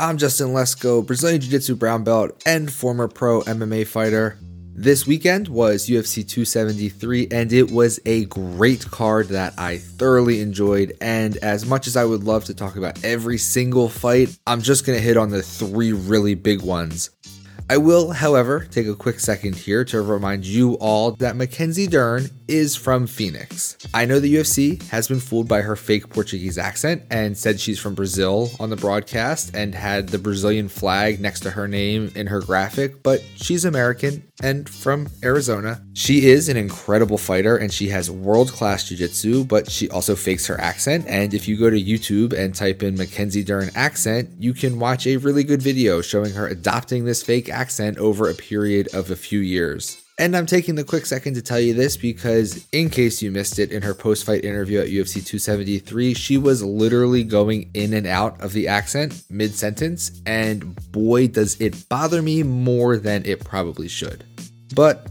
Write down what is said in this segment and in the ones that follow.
I'm Justin Lesko, Brazilian Jiu Jitsu brown belt and former pro MMA fighter. This weekend was UFC 273, and it was a great card that I thoroughly enjoyed. And as much as I would love to talk about every single fight, I'm just going to hit on the three really big ones. I will, however, take a quick second here to remind you all that Mackenzie Dern is from Phoenix. I know the UFC has been fooled by her fake Portuguese accent and said she's from Brazil on the broadcast and had the Brazilian flag next to her name in her graphic, but she's American and from Arizona. She is an incredible fighter and she has world class jiu jitsu, but she also fakes her accent. And if you go to YouTube and type in Mackenzie Dern accent, you can watch a really good video showing her adopting this fake accent over a period of a few years. And I'm taking the quick second to tell you this because, in case you missed it, in her post fight interview at UFC 273, she was literally going in and out of the accent mid sentence, and boy, does it bother me more than it probably should. But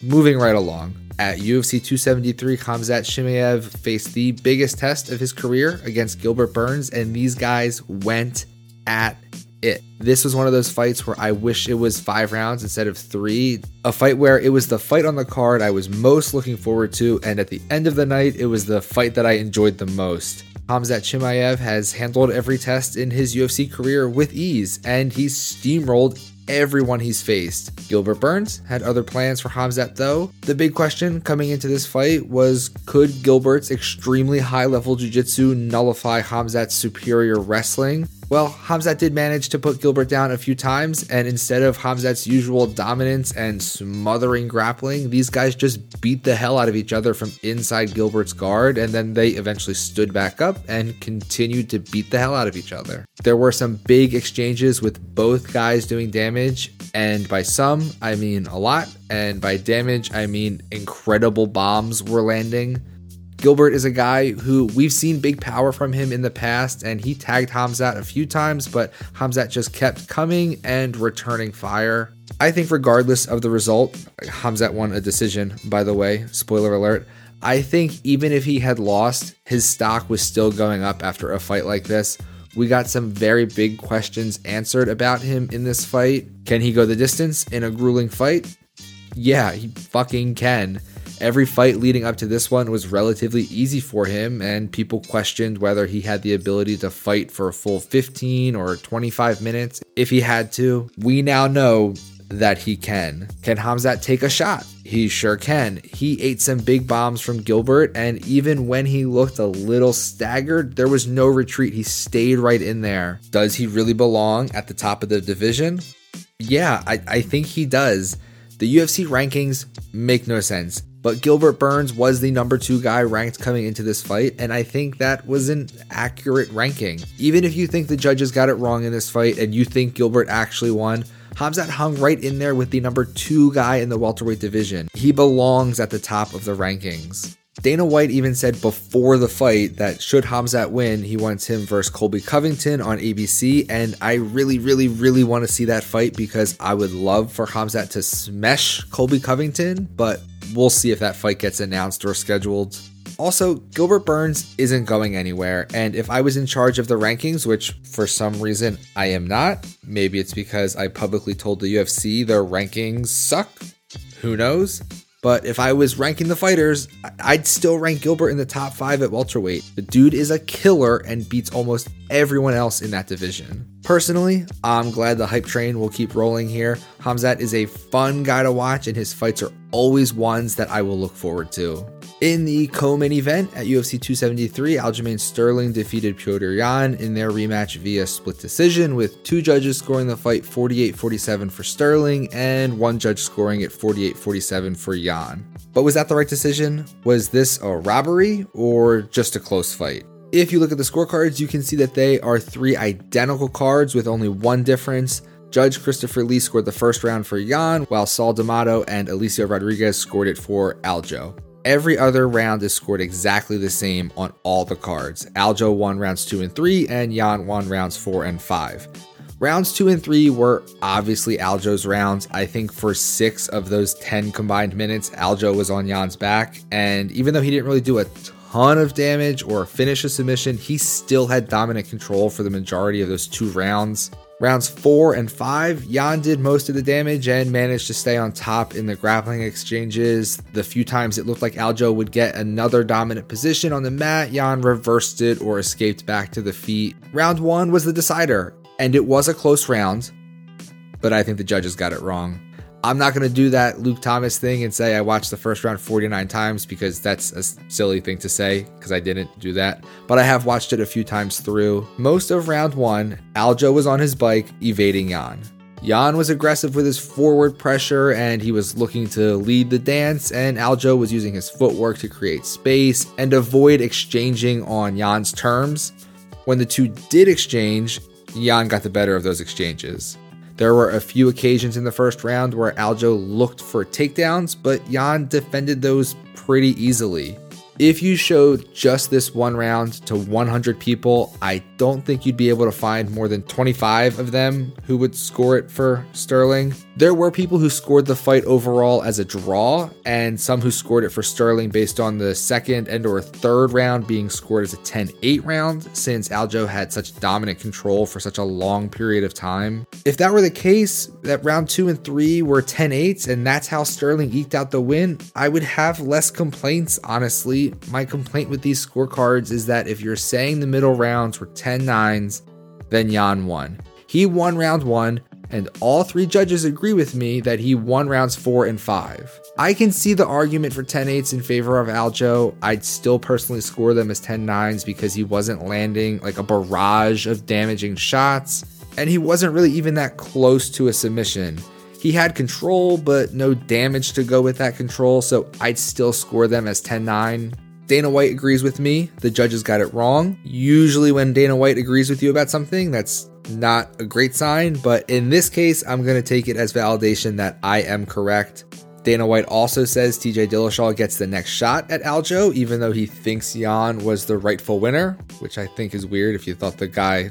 moving right along, at UFC 273, Khamzat Chimaev faced the biggest test of his career against Gilbert Burns, and these guys went at it. This was one of those fights where I wish it was five rounds instead of three. A fight where it was the fight on the card I was most looking forward to, and at the end of the night, it was the fight that I enjoyed the most. Khamzat Chimaev has handled every test in his UFC career with ease, and he's steamrolled everyone he's faced. Gilbert Burns had other plans for Khamzat, though. The big question coming into this fight was could Gilbert's extremely high level jiu jitsu nullify Khamzat's superior wrestling? Well, Khamzat did manage to put Gilbert down a few times, and instead of Khamzat's usual dominance and smothering grappling, these guys just beat the hell out of each other from inside Gilbert's guard, and then they eventually stood back up and continued to beat the hell out of each other. There were some big exchanges with both guys doing damage, and by some, I mean a lot, and by damage, I mean incredible bombs were landing. Gilbert is a guy who we've seen big power from him in the past, and he tagged Khamzat a few times, but Khamzat just kept coming and returning fire. I think, regardless of the result, Khamzat won a decision, by the way, spoiler alert. I think even if he had lost, his stock was still going up after a fight like this. We got some very big questions answered about him in this fight. Can he go the distance in a grueling fight? Yeah, he fucking can. Every fight leading up to this one was relatively easy for him, and people questioned whether he had the ability to fight for a full 15 or 25 minutes if he had to. We now know that he can. Can Khamzat take a shot? He sure can. He ate some big bombs from Gilbert, and even when he looked a little staggered, there was no retreat. He stayed right in there. Does he really belong at the top of the division? Yeah, I, I think he does. The UFC rankings make no sense. But Gilbert Burns was the number two guy ranked coming into this fight, and I think that was an accurate ranking. Even if you think the judges got it wrong in this fight and you think Gilbert actually won, Khamzat hung right in there with the number two guy in the welterweight division. He belongs at the top of the rankings. Dana White even said before the fight that should Khamzat win, he wants him versus Colby Covington on ABC. And I really, really, really want to see that fight because I would love for Khamzat to smash Colby Covington, but we'll see if that fight gets announced or scheduled. Also, Gilbert Burns isn't going anywhere, and if I was in charge of the rankings, which for some reason I am not, maybe it's because I publicly told the UFC their rankings suck. Who knows? But if I was ranking the fighters, I'd still rank Gilbert in the top five at welterweight. The dude is a killer and beats almost everyone else in that division. Personally, I'm glad the hype train will keep rolling here. Khamzat is a fun guy to watch, and his fights are always ones that I will look forward to. In the co-main event at UFC 273, Aljamain Sterling defeated Petr Yan in their rematch via split decision, with two judges scoring the fight 48-47 for Sterling and one judge scoring it 48-47 for Yan. But was that the right decision? Was this a robbery or just a close fight? If you look at the scorecards, you can see that they are three identical cards with only one difference. Judge Christopher Lee scored the first round for Yan, while Sal D'Amato and Alicia Rodriguez scored it for Aljo. Every other round is scored exactly the same on all the cards. Aljo won rounds 2 and 3, and Yan won rounds 4 and 5. Rounds 2 and 3 were obviously Aljo's rounds. I think for 6 of those 10 combined minutes, Aljo was on Yan's back, and even though he didn't really do a ton of damage or finish a submission, he still had dominant control for the majority of those two rounds. Rounds four and five, Yan did most of the damage and managed to stay on top in the grappling exchanges. The few times it looked like Aljo would get another dominant position on the mat, Yan reversed it or escaped back to the feet. Round one was the decider, and it was a close round, but I think the judges got it wrong. I'm not going to do that Luke Thomas thing and say I watched the first round 49 times because that's a silly thing to say because I didn't do that. But I have watched it a few times through. Most of round one, Aljo was on his bike evading Yan. Yan was aggressive with his forward pressure and he was looking to lead the dance, and Aljo was using his footwork to create space and avoid exchanging on Yan's terms. When the two did exchange, Yan got the better of those exchanges. There were a few occasions in the first round where Aljo looked for takedowns, but Yan defended those pretty easily. If you showed just this one round to 100 people, I don't think you'd be able to find more than 25 of them who would score it for Sterling. There were people who scored the fight overall as a draw, and some who scored it for Sterling based on the second and or third round being scored as a 10-8 round, since Aljo had such dominant control for such a long period of time. If that were the case, that round two and three were 10-8s, and that's how Sterling eked out the win, I would have less complaints, honestly. My complaint with these scorecards is that if you're saying the middle rounds were 10 9s, then Yan won. He won round one, and all three judges agree with me that he won rounds four and five. I can see the argument for 10 8s in favor of Aljo. I'd still personally score them as 10 9s because he wasn't landing like a barrage of damaging shots, and he wasn't really even that close to a submission. He had control, but no damage to go with that control, so I'd still score them as 10 9. Dana White agrees with me. The judges got it wrong. Usually, when Dana White agrees with you about something, that's not a great sign, but in this case, I'm going to take it as validation that I am correct. Dana White also says TJ Dillashaw gets the next shot at Aljo, even though he thinks Yan was the rightful winner, which I think is weird if you thought the guy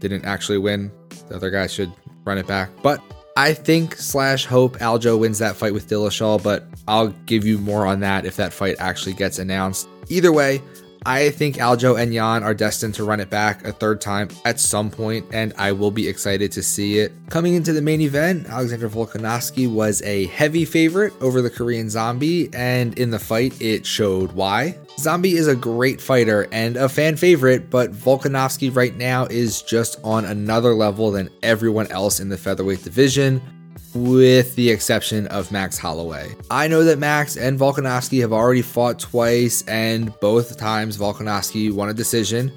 didn't actually win. The other guy should run it back. But I think slash hope Aljo wins that fight with Dillashaw, but I'll give you more on that if that fight actually gets announced. Either way, I think Aljo and Yan are destined to run it back a third time at some point, and I will be excited to see it. Coming into the main event, Alexander Volkanovski was a heavy favorite over the Korean Zombie, and in the fight, it showed why. Zombie is a great fighter and a fan favorite, but Volkanovski right now is just on another level than everyone else in the featherweight division with the exception of Max Holloway. I know that Max and Volkanovski have already fought twice, and both times Volkanovski won a decision.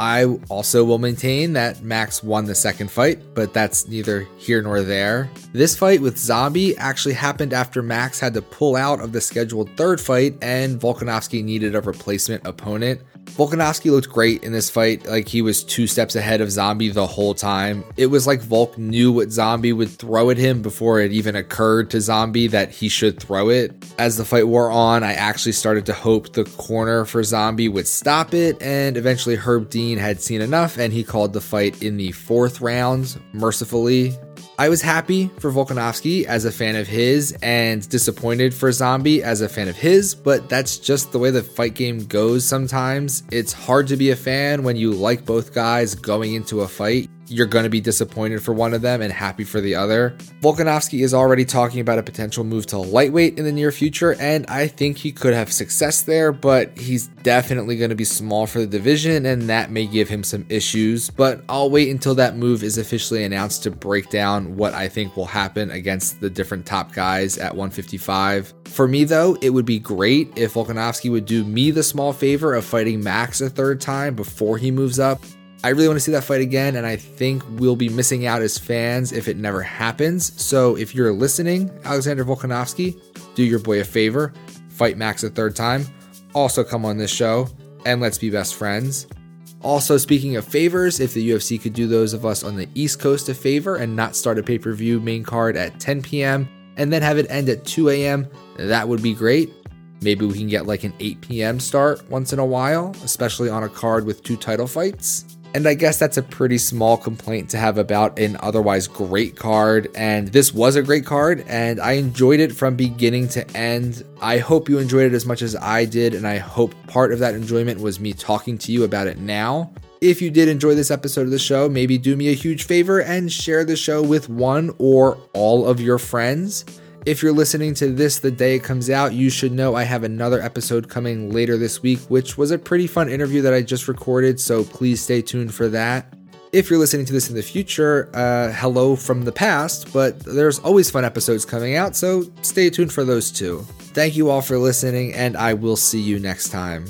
I also will maintain that Max won the second fight, but that's neither here nor there. This fight with Zombie actually happened after Max had to pull out of the scheduled third fight and Volkanovski needed a replacement opponent. Volkanovski looked great in this fight, like he was two steps ahead of Zombie the whole time. It was like Volk knew what Zombie would throw at him before it even occurred to Zombie that he should throw it. As the fight wore on, I actually started to hope the corner for Zombie would stop it, and eventually Herb Dean had seen enough and he called the fight in the fourth round, mercifully. I was happy for Volkanovski as a fan of his and disappointed for Zombie as a fan of his, but that's just the way the fight game goes sometimes. It's hard to be a fan when you like both guys going into a fight you're going to be disappointed for one of them and happy for the other. Volkanovski is already talking about a potential move to lightweight in the near future, and I think he could have success there, but he's definitely going to be small for the division, and that may give him some issues. But I'll wait until that move is officially announced to break down what I think will happen against the different top guys at 155. For me, though, it would be great if Volkanovski would do me the small favor of fighting Max a third time before he moves up. I really want to see that fight again, and I think we'll be missing out as fans if it never happens. So if you're listening, Alexander Volkanovski, do your boy a favor, fight Max a third time. Also, come on this show, and let's be best friends. Also, speaking of favors, if the UFC could do those of us on the East Coast a favor and not start a pay per view main card at 10 p.m. and then have it end at 2 a.m., that would be great. Maybe we can get like an 8 p.m. start once in a while, especially on a card with two title fights. And I guess that's a pretty small complaint to have about an otherwise great card. And this was a great card, and I enjoyed it from beginning to end. I hope you enjoyed it as much as I did, and I hope part of that enjoyment was me talking to you about it now. If you did enjoy this episode of the show, maybe do me a huge favor and share the show with one or all of your friends. If you're listening to this the day it comes out, you should know I have another episode coming later this week, which was a pretty fun interview that I just recorded, so please stay tuned for that. If you're listening to this in the future, uh, hello from the past, but there's always fun episodes coming out, so stay tuned for those too. Thank you all for listening, and I will see you next time.